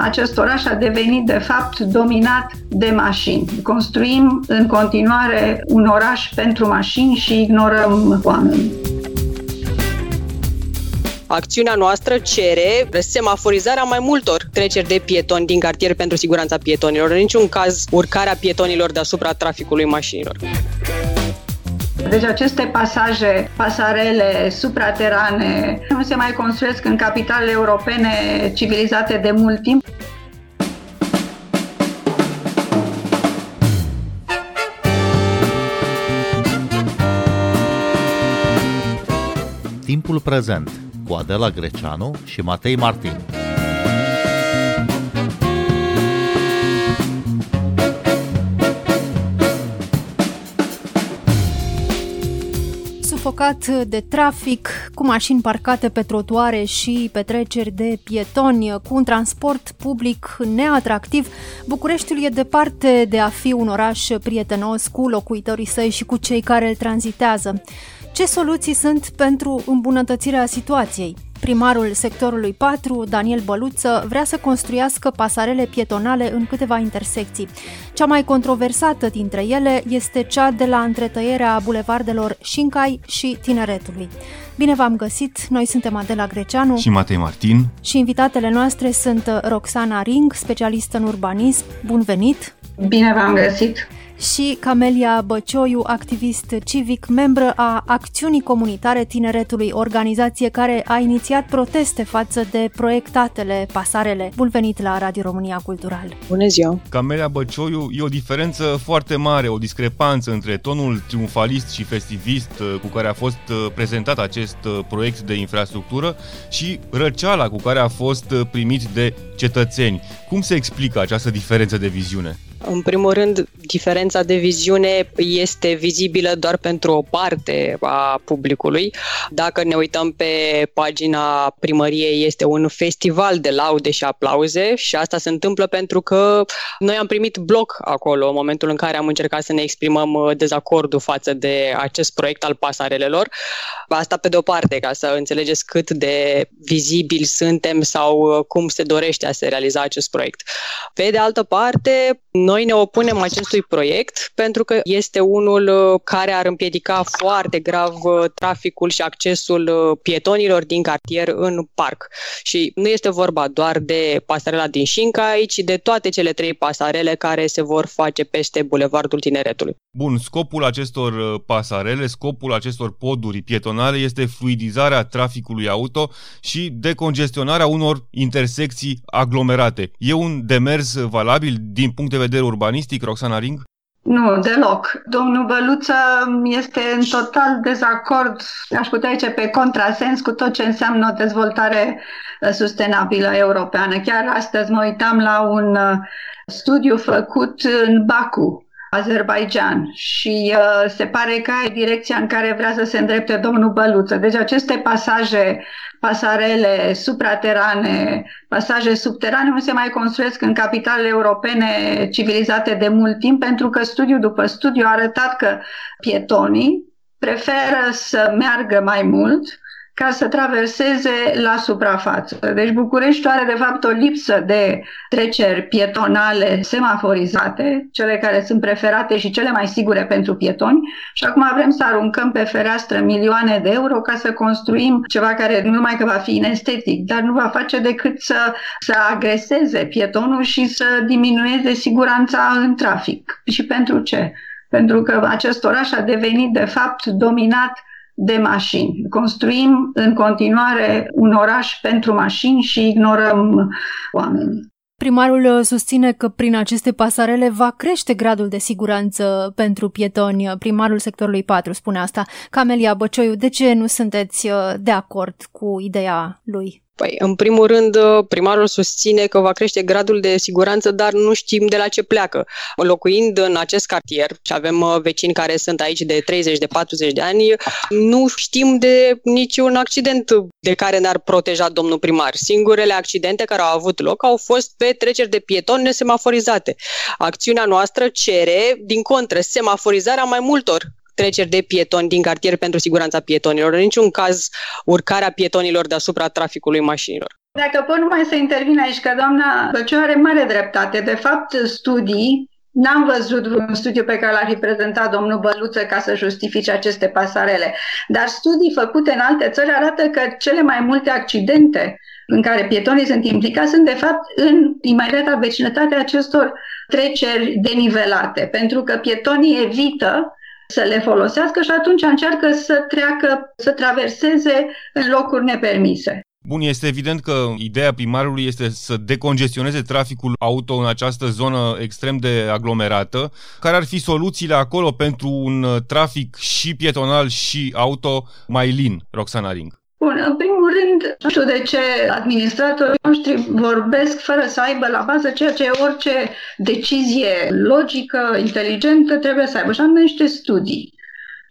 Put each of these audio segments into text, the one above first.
Acest oraș a devenit, de fapt, dominat de mașini. Construim în continuare un oraș pentru mașini și ignorăm oamenii. Acțiunea noastră cere semaforizarea mai multor treceri de pietoni din cartier pentru siguranța pietonilor, în niciun caz urcarea pietonilor deasupra traficului mașinilor. Deci aceste pasaje, pasarele supraterane, nu se mai construiesc în capitalele europene civilizate de mult timp. Timpul prezent cu Adela Greceanu și Matei Martin. Sufocat de trafic, cu mașini parcate pe trotuare și pe treceri de pietoni, cu un transport public neatractiv, Bucureștiul e departe de a fi un oraș prietenos cu locuitorii săi și cu cei care îl tranzitează. Ce soluții sunt pentru îmbunătățirea situației? Primarul sectorului 4, Daniel Băluță, vrea să construiască pasarele pietonale în câteva intersecții. Cea mai controversată dintre ele este cea de la întretăierea bulevardelor Șincai și Tineretului. Bine v-am găsit, noi suntem Adela Greceanu și Matei Martin și invitatele noastre sunt Roxana Ring, specialistă în urbanism. Bun venit! Bine v-am găsit! Și Camelia Băcioiu, activist civic, membră a Acțiunii Comunitare Tineretului, organizație care a inițiat proteste față de proiectatele pasarele. Bun venit la Radio România Cultural! Bună ziua! Camelia Băcioiu, e o diferență foarte mare, o discrepanță între tonul triumfalist și festivist uh, cu care a fost uh, prezentat acest uh, proiect de infrastructură și răceala cu care a fost primit de cetățeni. Cum se explică această diferență de viziune? În primul rând, diferența de viziune este vizibilă doar pentru o parte a publicului. Dacă ne uităm pe pagina primăriei, este un festival de laude și aplauze și asta se întâmplă pentru că noi am primit bloc acolo în momentul în care am încercat să ne exprimăm uh, dezacordul față de acest proiect al pasarelelor. Asta pe de o parte, ca să înțelegeți cât de vizibili suntem sau uh, cum se dorește a se realiza acest proiect. Pe de altă parte, noi ne opunem acestui proiect pentru că este unul uh, care ar împiedica foarte grav uh, traficul și accesul uh, pietonilor din cartier în parc. Și nu este vorba doar de pasarela din Șincai, ci de toate cele trei pasarele care se vor face peste Bulevardul Tineretului. Bun, scopul acestor pasarele, scopul acestor poduri pietonale este fluidizarea traficului auto și decongestionarea unor intersecții aglomerate. E un demers valabil din punct de vedere urbanistic, Roxana Ring? Nu, deloc. Domnul Băluță este în total dezacord, aș putea zice pe contrasens, cu tot ce înseamnă o dezvoltare uh, sustenabilă europeană. Chiar astăzi mă uitam la un uh, studiu făcut în Baku, Azerbaijan și uh, se pare că e direcția în care vrea să se îndrepte domnul Băluță. Deci aceste pasaje, pasarele supraterane, pasaje subterane nu se mai construiesc în capitalele europene civilizate de mult timp pentru că studiu după studiu a arătat că pietonii preferă să meargă mai mult ca să traverseze la suprafață. Deci București are de fapt o lipsă de treceri pietonale semaforizate, cele care sunt preferate și cele mai sigure pentru pietoni și acum vrem să aruncăm pe fereastră milioane de euro ca să construim ceva care nu numai că va fi inestetic, dar nu va face decât să, să agreseze pietonul și să diminueze siguranța în trafic. Și pentru ce? Pentru că acest oraș a devenit de fapt dominat de mașini. Construim în continuare un oraș pentru mașini și ignorăm oamenii. Primarul uh, susține că prin aceste pasarele va crește gradul de siguranță pentru pietoni. Primarul sectorului 4 spune asta. Camelia Băcioiu, de ce nu sunteți uh, de acord cu ideea lui? Păi, în primul rând, uh, primarul susține că va crește gradul de siguranță, dar nu știm de la ce pleacă. Locuind în acest cartier și avem uh, vecini care sunt aici de 30, de 40 de ani, nu știm de niciun accident de care ne-ar proteja domnul primar. Singurele accidente care au avut loc au fost pe treceri de pietoni nesemaforizate. Acțiunea noastră cere, din contră, semaforizarea mai multor treceri de pietoni din cartier pentru siguranța pietonilor, în niciun caz urcarea pietonilor deasupra traficului mașinilor. Dacă pot numai să intervin aici, că doamna Băciu are mare dreptate. De fapt, studii N-am văzut un studiu pe care l-ar fi prezentat domnul Băluță ca să justifice aceste pasarele, dar studii făcute în alte țări arată că cele mai multe accidente în care pietonii sunt implicați sunt, de fapt, în imediata vecinătate acestor treceri denivelate, pentru că pietonii evită să le folosească și atunci încearcă să treacă, să traverseze în locuri nepermise. Bun, este evident că ideea primarului este să decongestioneze traficul auto în această zonă extrem de aglomerată. Care ar fi soluțiile acolo pentru un trafic și pietonal și auto mai lin, Roxana Ring? Bun, în primul rând, nu știu de ce administratorii noștri vorbesc fără să aibă la bază ceea ce orice decizie logică, inteligentă trebuie să aibă, și anume niște studii.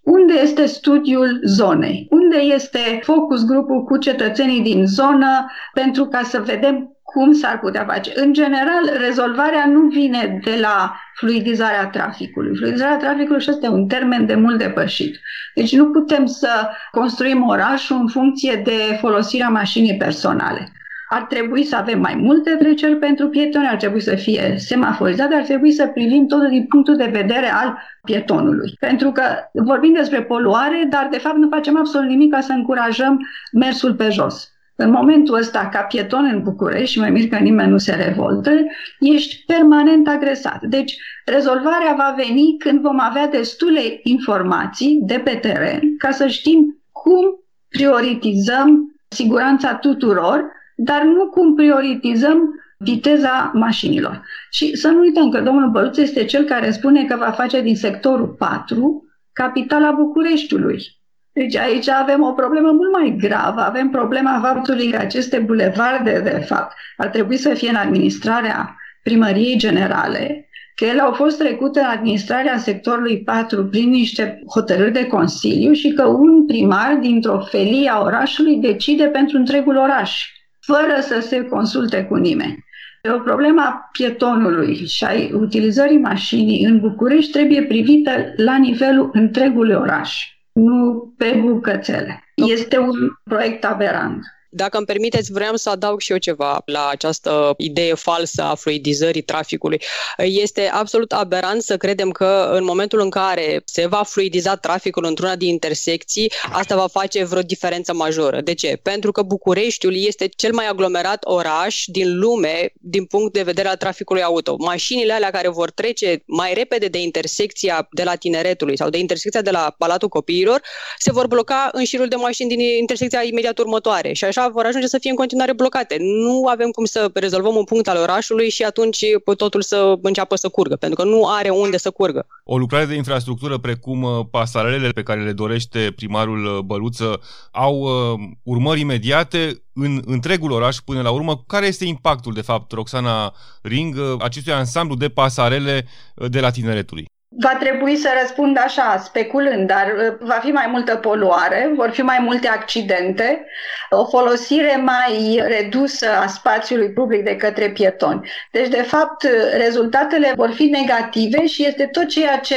Unde este studiul zonei? Unde este focus grupul cu cetățenii din zonă pentru ca să vedem cum s-ar putea face? În general, rezolvarea nu vine de la fluidizarea traficului. Fluidizarea traficului și este un termen de mult depășit. Deci nu putem să construim orașul în funcție de folosirea mașinii personale. Ar trebui să avem mai multe treceri pentru pietoni, ar trebui să fie semaforizate, ar trebui să privim totul din punctul de vedere al pietonului. Pentru că vorbim despre poluare, dar de fapt nu facem absolut nimic ca să încurajăm mersul pe jos. În momentul ăsta, ca pieton în București, și mă mir că nimeni nu se revoltă, ești permanent agresat. Deci, rezolvarea va veni când vom avea destule informații de pe teren ca să știm cum prioritizăm siguranța tuturor, dar nu cum prioritizăm viteza mașinilor. Și să nu uităm că domnul Băluț este cel care spune că va face din sectorul 4 capitala Bucureștiului. Deci aici avem o problemă mult mai gravă. Avem problema faptului că aceste bulevarde, de fapt, ar trebui să fie în administrarea primăriei generale, că ele au fost trecute în administrarea sectorului 4 prin niște hotărâri de consiliu și că un primar dintr-o felie a orașului decide pentru întregul oraș, fără să se consulte cu nimeni. O problemă a pietonului și a utilizării mașinii în București trebuie privită la nivelul întregului oraș nu pe bucățele. Este un proiect aberant. Dacă îmi permiteți, vreau să adaug și eu ceva la această idee falsă a fluidizării traficului. Este absolut aberant să credem că în momentul în care se va fluidiza traficul într-una din intersecții, asta va face vreo diferență majoră. De ce? Pentru că Bucureștiul este cel mai aglomerat oraș din lume din punct de vedere al traficului auto. Mașinile alea care vor trece mai repede de intersecția de la Tineretului sau de intersecția de la Palatul Copiilor se vor bloca în șirul de mașini din intersecția imediat următoare și așa așa vor ajunge să fie în continuare blocate. Nu avem cum să rezolvăm un punct al orașului și atunci totul să înceapă să curgă, pentru că nu are unde să curgă. O lucrare de infrastructură precum uh, pasarelele pe care le dorește primarul uh, Băluță au uh, urmări imediate în întregul oraș până la urmă. Care este impactul, de fapt, Roxana Ring, acestui ansamblu de pasarele de la tineretului? Va trebui să răspund așa, speculând, dar uh, va fi mai multă poluare, vor fi mai multe accidente, o folosire mai redusă a spațiului public de către pietoni. Deci, de fapt, rezultatele vor fi negative și este tot ceea ce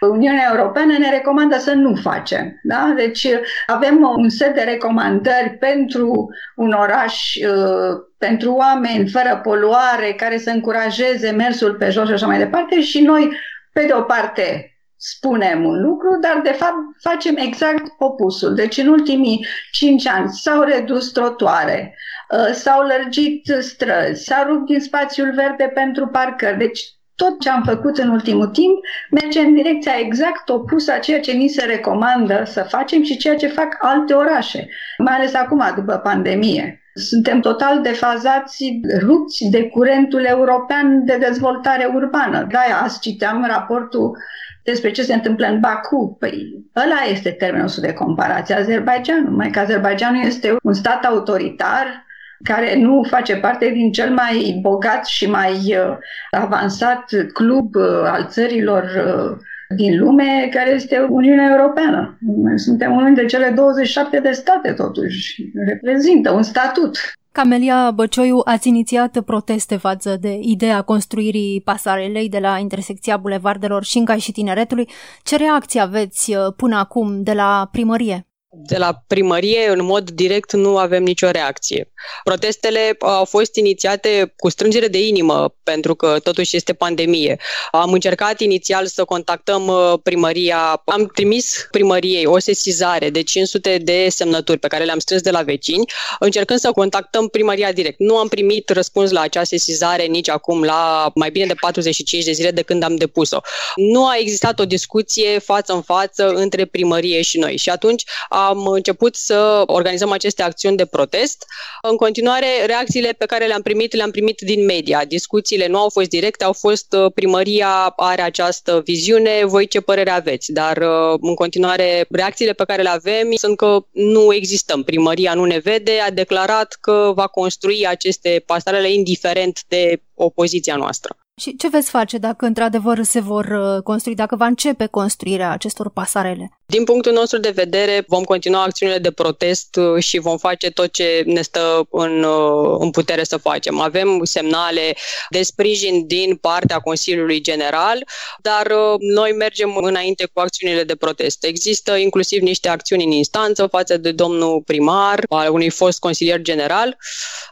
Uniunea Europeană ne recomandă să nu facem. Da? Deci, avem un set de recomandări pentru un oraș uh, pentru oameni fără poluare, care să încurajeze mersul pe jos și așa mai departe și noi pe de o parte, spunem un lucru, dar de fapt facem exact opusul. Deci în ultimii cinci ani s-au redus trotuare, uh, s-au lărgit străzi, s-a rupt din spațiul verde pentru parcări. Deci tot ce am făcut în ultimul timp merge în direcția exact opusă a ceea ce ni se recomandă să facem și ceea ce fac alte orașe, mai ales acum, după pandemie. Suntem total defazați, rupți de curentul european de dezvoltare urbană. De-aia azi citeam raportul despre ce se întâmplă în Baku. Păi ăla este termenul nostru de comparație, Azerbaijanul. Mai că Azerbaijanul este un stat autoritar care nu face parte din cel mai bogat și mai uh, avansat club uh, al țărilor uh, din lume, care este Uniunea Europeană. Suntem unul dintre cele 27 de state, totuși. Reprezintă un statut. Camelia Băcioiu, ați inițiat proteste față de ideea construirii pasarelei de la intersecția bulevardelor Șinca și Tineretului. Ce reacție aveți până acum de la primărie? De la primărie, în mod direct, nu avem nicio reacție. Protestele au fost inițiate cu strângere de inimă, pentru că totuși este pandemie. Am încercat inițial să contactăm uh, primăria, am trimis primăriei o sesizare de 500 de semnături pe care le-am strâns de la vecini, încercând să contactăm primăria direct. Nu am primit răspuns la acea sesizare nici acum, la mai bine de 45 de zile de când am depus-o. Nu a existat o discuție față în față între primărie și noi și atunci am început să organizăm aceste acțiuni de protest. În continuare, reacțiile pe care le-am primit, le-am primit din media. Discuțiile nu au fost directe, au fost uh, primăria are această viziune, voi ce părere aveți? Dar uh, în continuare, reacțiile pe care le avem sunt că nu existăm. Primăria nu ne vede, a declarat că va construi aceste pasarele indiferent de opoziția noastră. Și ce veți face dacă într-adevăr se vor uh, construi, dacă va începe construirea acestor pasarele? Din punctul nostru de vedere, vom continua acțiunile de protest uh, și vom face tot ce ne stă în, uh, în putere să facem. Avem semnale de sprijin din partea Consiliului General, dar noi mergem înainte cu acțiunile de protest. Există inclusiv niște acțiuni în instanță față de domnul primar, al unui fost consilier general.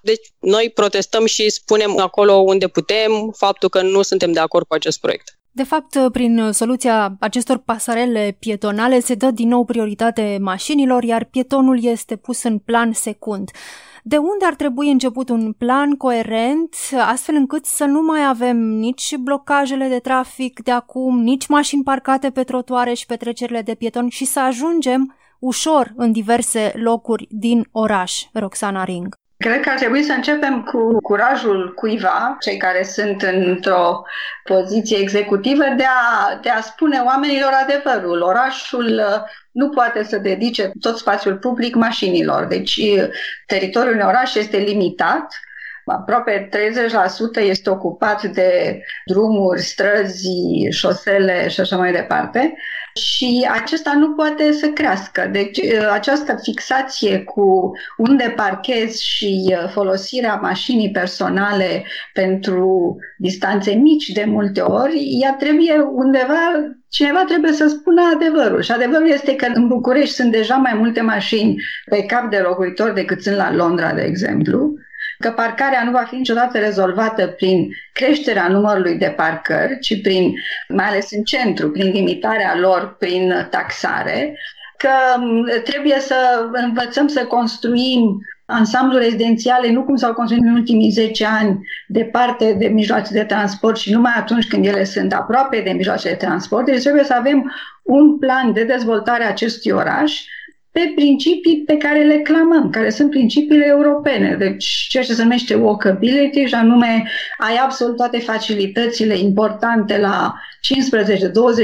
Deci noi protestăm și spunem acolo unde putem faptul că nu suntem de acord cu acest proiect. De fapt, prin soluția acestor pasarele pietonale se dă din nou prioritate mașinilor, iar pietonul este pus în plan secund. De unde ar trebui început un plan coerent, astfel încât să nu mai avem nici blocajele de trafic de acum, nici mașini parcate pe trotuare și pe trecerile de pietoni și să ajungem ușor în diverse locuri din oraș, Roxana Ring? Cred că ar trebui să începem cu curajul cuiva, cei care sunt într-o poziție executivă, de a, de a spune oamenilor adevărul. Orașul uh, nu poate să dedice tot spațiul public mașinilor. Deci uh, teritoriul unui oraș este limitat Aproape 30% este ocupat de drumuri, străzi, șosele și așa mai departe. Și acesta nu poate să crească. Deci ă, această fixație cu unde parchez și ă, folosirea mașinii personale pentru distanțe mici de multe ori, ea trebuie undeva Cineva trebuie să spună adevărul și adevărul este că în București sunt deja mai multe mașini pe cap de locuitor decât sunt la Londra, de exemplu că parcarea nu va fi niciodată rezolvată prin creșterea numărului de parcări, ci prin, mai ales în centru, prin limitarea lor, prin taxare, că trebuie să învățăm să construim ansamblu rezidențiale nu cum s-au construit în ultimii 10 ani departe de mijloace de transport și numai atunci când ele sunt aproape de mijloace de transport. Deci trebuie să avem un plan de dezvoltare a acestui oraș pe principii pe care le clamăm, care sunt principiile europene. Deci ceea ce se numește walkability, și anume ai absolut toate facilitățile importante la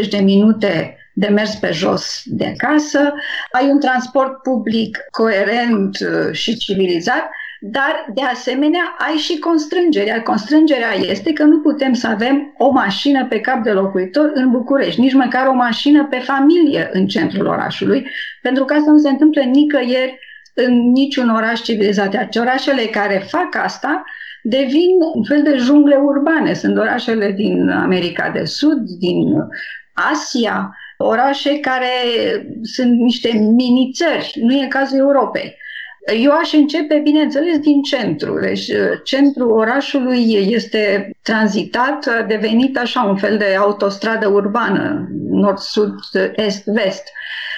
15-20 de minute de mers pe jos de casă, ai un transport public coerent uh, și civilizat dar de asemenea ai și constrângeri. Iar constrângerea este că nu putem să avem o mașină pe cap de locuitor în București, nici măcar o mașină pe familie în centrul orașului, pentru că asta nu se întâmplă nicăieri în niciun oraș civilizat. Iar orașele care fac asta devin un fel de jungle urbane. Sunt orașele din America de Sud, din Asia, orașe care sunt niște mini-țări. Nu e cazul Europei. Eu aș începe, bineînțeles, din centru. Deci, uh, centrul orașului este tranzitat, a devenit așa un fel de autostradă urbană, nord-sud, est-vest.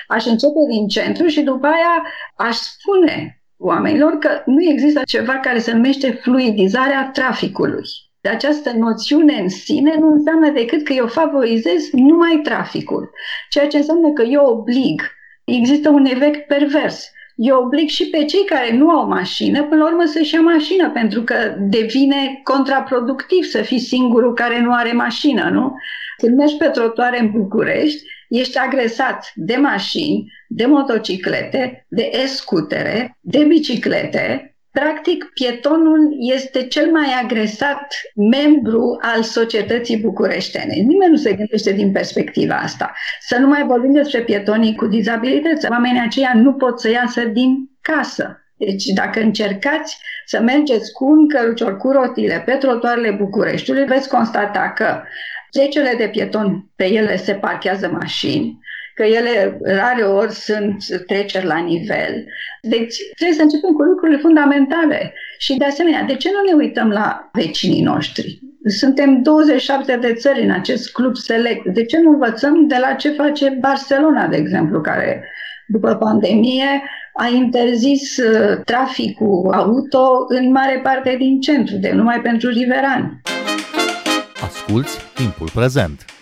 Aș începe din centru și după aia aș spune oamenilor că nu există ceva care se numește fluidizarea traficului. De această noțiune în sine nu înseamnă decât că eu favorizez numai traficul, ceea ce înseamnă că eu oblig. Există un efect pervers eu oblig și pe cei care nu au mașină, până la urmă, să-și ia mașină, pentru că devine contraproductiv să fii singurul care nu are mașină, nu? Când mergi pe trotuare în București, ești agresat de mașini, de motociclete, de escutere, de biciclete, Practic, pietonul este cel mai agresat membru al societății bucureștene. Nimeni nu se gândește din perspectiva asta. Să nu mai vorbim despre pietonii cu dizabilități. Oamenii aceia nu pot să iasă din casă. Deci dacă încercați să mergeți cu un cărucior cu rotile pe trotuarele Bucureștiului, veți constata că trecerile de pieton pe ele se parchează mașini, că ele rare ori sunt treceri la nivel. Deci trebuie să începem cu lucrurile fundamentale. Și de asemenea, de ce nu ne uităm la vecinii noștri? Suntem 27 de țări în acest club select. De ce nu învățăm de la ce face Barcelona, de exemplu, care după pandemie a interzis uh, traficul auto în mare parte din centru, de numai pentru riverani. Asculți timpul prezent!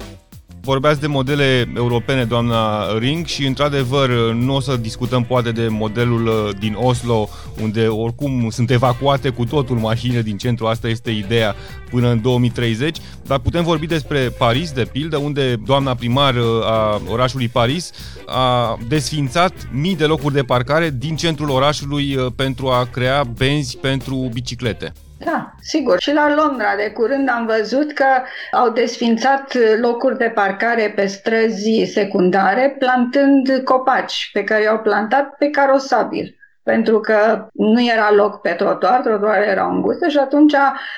Vorbeați de modele europene, doamna Ring, și într-adevăr nu o să discutăm poate de modelul uh, din Oslo, unde oricum sunt evacuate cu totul mașinile din centru, asta este ideea până în 2030, dar putem vorbi despre Paris, de pildă, unde doamna primar uh, a orașului Paris a desfințat mii de locuri de parcare din centrul orașului uh, pentru a crea benzi pentru biciclete. Da, sigur. Și la Londra de curând am văzut că au desfințat locuri de parcare pe străzi secundare, plantând copaci pe care i-au plantat pe carosabil pentru că nu era loc pe trotuar, trotuarele erau înguste și atunci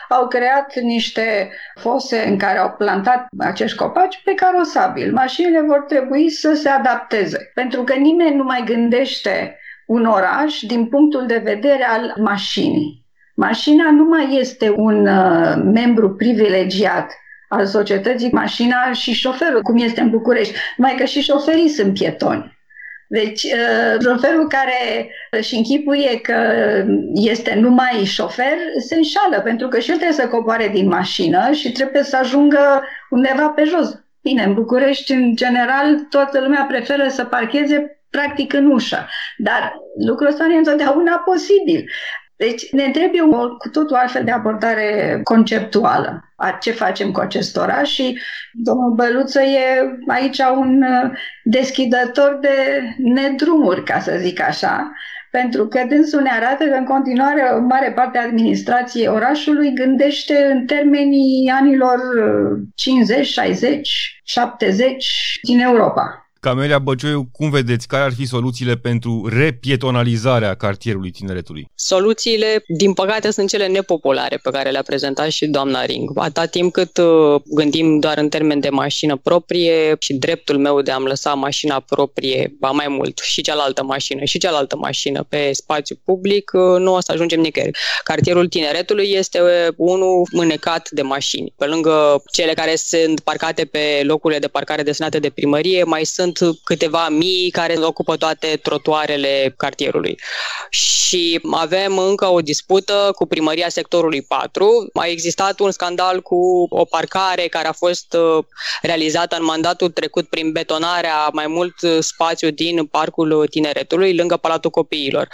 au creat niște fose în care au plantat acești copaci pe carosabil. Mașinile vor trebui să se adapteze, pentru că nimeni nu mai gândește un oraș din punctul de vedere al mașinii. Mașina nu mai este un uh, membru privilegiat al societății, mașina și șoferul, cum este în București, mai că și șoferii sunt pietoni. Deci, uh, șoferul care își închipuie că este numai șofer, se înșală, pentru că și el trebuie să coboare din mașină și trebuie să ajungă undeva pe jos. Bine, în București, în general, toată lumea preferă să parcheze practic în ușă. Dar lucrul ăsta nu e întotdeauna posibil. Deci ne trebuie o cu totul altfel de abordare conceptuală a ce facem cu acest oraș și domnul Băluță e aici un uh, deschidător de nedrumuri, ca să zic așa, pentru că dânsul ne arată că în continuare o mare parte a administrației orașului gândește în termenii anilor 50, 60, 70 din Europa. Camelia Băcioiu, cum vedeți, care ar fi soluțiile pentru repietonalizarea cartierului tineretului? Soluțiile, din păcate, sunt cele nepopulare pe care le-a prezentat și doamna Ring. Atât timp cât uh, gândim doar în termen de mașină proprie și dreptul meu de a-mi lăsa mașina proprie, ba mai mult, și cealaltă mașină, și cealaltă mașină pe spațiu public, uh, nu o să ajungem nicăieri. Cartierul tineretului este uh, unul mânecat de mașini. Pe lângă cele care sunt parcate pe locurile de parcare destinate de primărie, mai sunt sunt câteva mii care ocupă toate trotuarele cartierului. Și avem încă o dispută cu primăria sectorului 4. A existat un scandal cu o parcare care a fost uh, realizată în mandatul trecut prin betonarea mai mult spațiu din Parcul Tineretului, lângă Palatul Copiilor.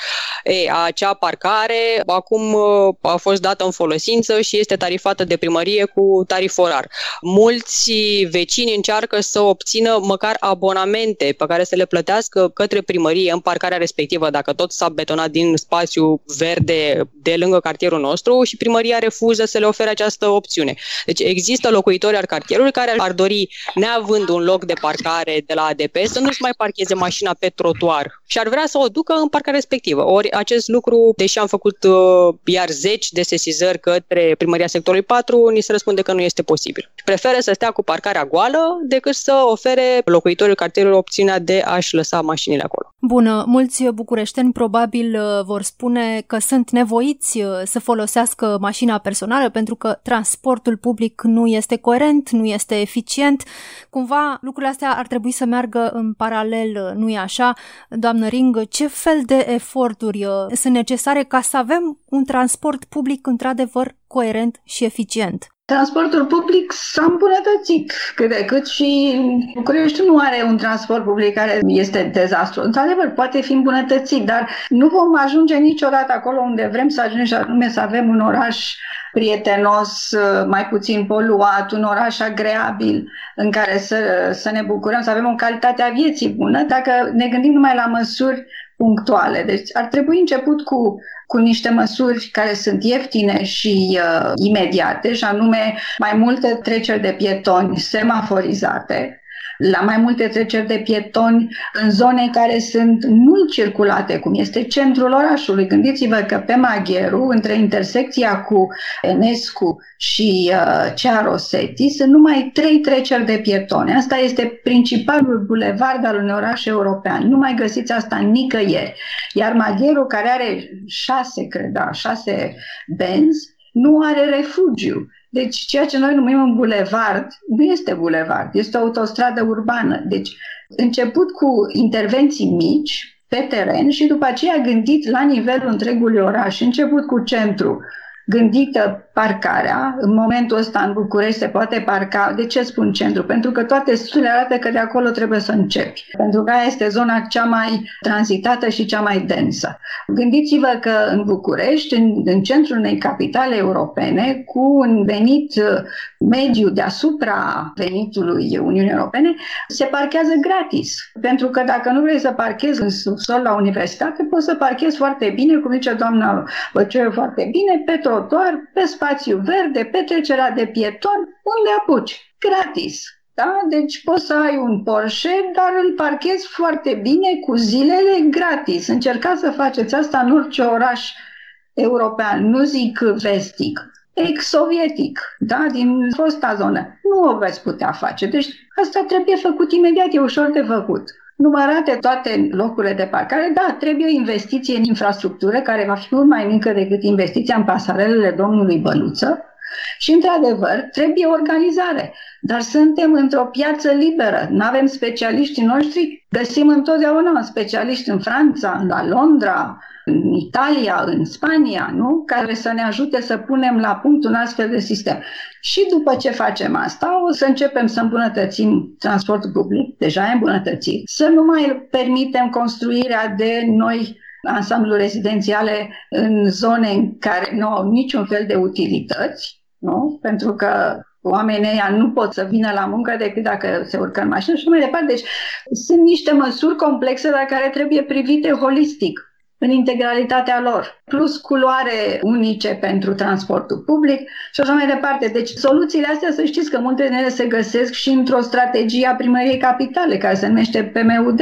Ei, acea parcare acum uh, a fost dată în folosință și este tarifată de primărie cu tarif orar. Mulți vecini încearcă să obțină măcar abonament abonamente pe care să le plătească către primărie în parcarea respectivă, dacă tot s-a betonat din spațiu verde de lângă cartierul nostru și primăria refuză să le ofere această opțiune. Deci există locuitori al cartierului care ar dori, neavând un loc de parcare de la ADP, să nu-și mai parcheze mașina pe trotuar și ar vrea să o ducă în parcarea respectivă. Ori acest lucru, deși am făcut uh, iar zeci de sesizări către primăria sectorului 4, ni se răspunde că nu este posibil. Preferă să stea cu parcarea goală decât să ofere locuitorii cartierului cartierul opțiunea de a-și lăsa mașinile acolo. Bună, mulți bucureșteni probabil uh, vor spune că sunt nevoiți uh, să folosească mașina personală pentru că transportul public nu este coerent, nu este eficient. Cumva lucrurile astea ar trebui să meargă în paralel, uh, nu e așa? Doamnă Ring, ce fel de eforturi sunt necesare ca să avem un transport public într-adevăr coerent și eficient? Transportul public s-a îmbunătățit cât de cât și București nu are un transport public care este dezastru. Într-adevăr, poate fi îmbunătățit, dar nu vom ajunge niciodată acolo unde vrem să ajungem și anume să avem un oraș prietenos, mai puțin poluat, un oraș agreabil în care să, să ne bucurăm, să avem o calitate a vieții bună, dacă ne gândim numai la măsuri punctuale. Deci ar trebui început cu cu niște măsuri care sunt ieftine și uh, imediate, și anume mai multe treceri de pietoni semaforizate, la mai multe treceri de pietoni în zone care sunt mult circulate, cum este centrul orașului. Gândiți-vă că pe Magheru, între intersecția cu Enescu și uh, cea Rosetti, sunt numai trei treceri de pietoni. Asta este principalul bulevard al unui oraș european. Nu mai găsiți asta nicăieri. Iar Magheru, care are șase, cred, da, șase benzi, nu are refugiu. Deci ceea ce noi numim un bulevard nu este bulevard, este o autostradă urbană. Deci început cu intervenții mici pe teren și după aceea gândit la nivelul întregului oraș, început cu centru, gândită parcarea. În momentul ăsta în București se poate parca. De ce spun centru? Pentru că toate studiile arată că de acolo trebuie să începi. Pentru că aia este zona cea mai tranzitată și cea mai densă. Gândiți-vă că în București, în, în centrul unei capitale europene, cu un venit uh, mediu deasupra venitului Uniunii Europene, se parchează gratis. Pentru că dacă nu vrei să parchezi în subsol la universitate, poți să parchezi foarte bine, cum zice doamna Băcioiu foarte bine, pe trotuar, pe spațiu verde, petrecerea de pieton, unde apuci, gratis. Da? Deci poți să ai un Porsche, dar îl parchezi foarte bine cu zilele gratis. Încercați să faceți asta în orice oraș european, nu zic vestic, ex-sovietic, da? din fosta zonă. Nu o veți putea face. Deci asta trebuie făcut imediat, e ușor de făcut numărate toate locurile de parcare, da, trebuie o investiție în infrastructură care va fi mult mai mică decât investiția în pasarelele domnului Băluță. Și, într-adevăr, trebuie organizare. Dar suntem într-o piață liberă, nu avem specialiștii noștri, găsim întotdeauna specialiști în Franța, la Londra, în Italia, în Spania, nu? care să ne ajute să punem la punct un astfel de sistem. Și după ce facem asta, o să începem să îmbunătățim transportul public, deja e îmbunătățit, să nu mai permitem construirea de noi ansambluri rezidențiale în zone în care nu au niciun fel de utilități, nu? pentru că oamenii ăia nu pot să vină la muncă decât dacă se urcă în mașină și mai departe. Deci sunt niște măsuri complexe, dar care trebuie privite holistic în integralitatea lor, plus culoare unice pentru transportul public și așa mai departe. Deci soluțiile astea, să știți că multe dintre ele se găsesc și într-o strategie a primăriei capitale, care se numește PMUD,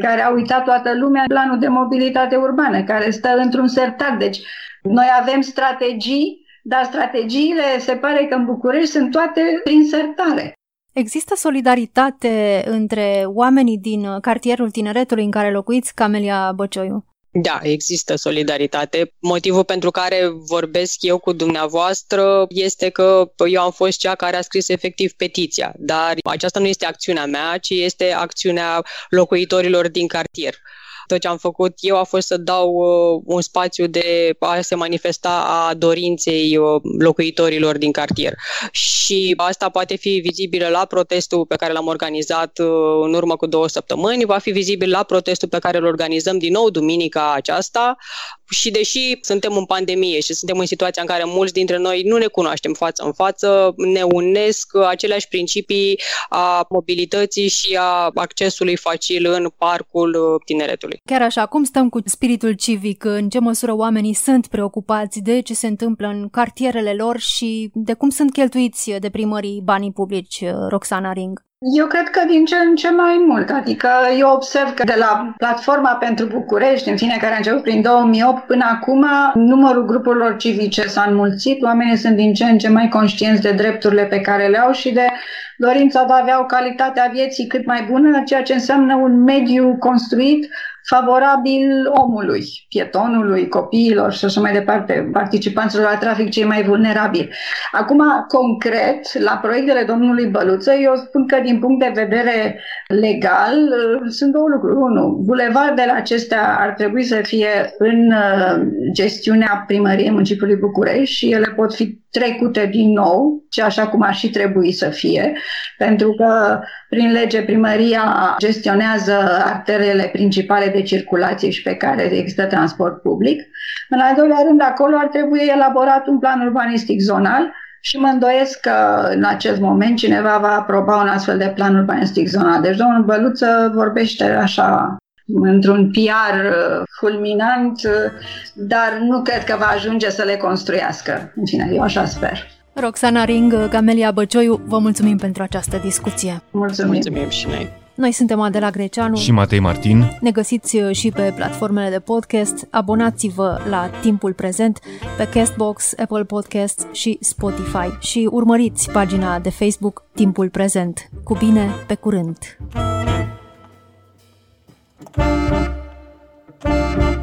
care a uitat toată lumea planul de mobilitate urbană, care stă într-un sertar. Deci noi avem strategii, dar strategiile se pare că în București sunt toate prin sertare. Există solidaritate între oamenii din cartierul tineretului în care locuiți, Camelia Băcioiu? Da, există solidaritate. Motivul pentru care vorbesc eu cu dumneavoastră este că eu am fost cea care a scris efectiv petiția, dar aceasta nu este acțiunea mea, ci este acțiunea locuitorilor din cartier. Tot ce am făcut eu a fost să dau uh, un spațiu de a se manifesta a dorinței uh, locuitorilor din cartier. Și asta poate fi vizibil la protestul pe care l-am organizat uh, în urmă cu două săptămâni, va fi vizibil la protestul pe care îl organizăm din nou duminica aceasta, și deși suntem în pandemie și suntem în situația în care mulți dintre noi nu ne cunoaștem față în față, ne unesc aceleași principii a mobilității și a accesului facil în parcul tineretului. Chiar așa, cum stăm cu spiritul civic? În ce măsură oamenii sunt preocupați de ce se întâmplă în cartierele lor și de cum sunt cheltuiți de primării banii publici, Roxana Ring? Eu cred că din ce în ce mai mult. Adică eu observ că de la platforma pentru București, în fine, care a început prin 2008 până acum, numărul grupurilor civice s-a înmulțit, oamenii sunt din ce în ce mai conștienți de drepturile pe care le au și de dorința de a avea o calitate a vieții cât mai bună, ceea ce înseamnă un mediu construit favorabil omului, pietonului, copiilor și așa mai departe, participanților la trafic cei mai vulnerabili. Acum, concret, la proiectele domnului Băluță, eu spun că din punct de vedere legal sunt două lucruri. Unu, bulevardele acestea ar trebui să fie în uh, gestiunea primăriei municipiului București și ele pot fi trecute din nou, și așa cum ar și trebui să fie, pentru că prin lege primăria gestionează arterele principale de circulație și pe care există transport public. În al doilea rând, acolo ar trebui elaborat un plan urbanistic zonal și mă îndoiesc că în acest moment cineva va aproba un astfel de plan urbanistic zonal. Deci domnul Băluță vorbește așa într-un PR uh, fulminant, uh, dar nu cred că va ajunge să le construiască. În fine, eu așa sper. Roxana Ring, Camelia Băcioiu, vă mulțumim pentru această discuție. Mulțumim. Mulțumim și noi. Noi suntem Adela Greceanu. Și Matei Martin. Ne găsiți uh, și pe platformele de podcast. Abonați-vă la Timpul Prezent pe Castbox, Apple Podcasts și Spotify. Și urmăriți pagina de Facebook Timpul Prezent. Cu bine, pe curând! Música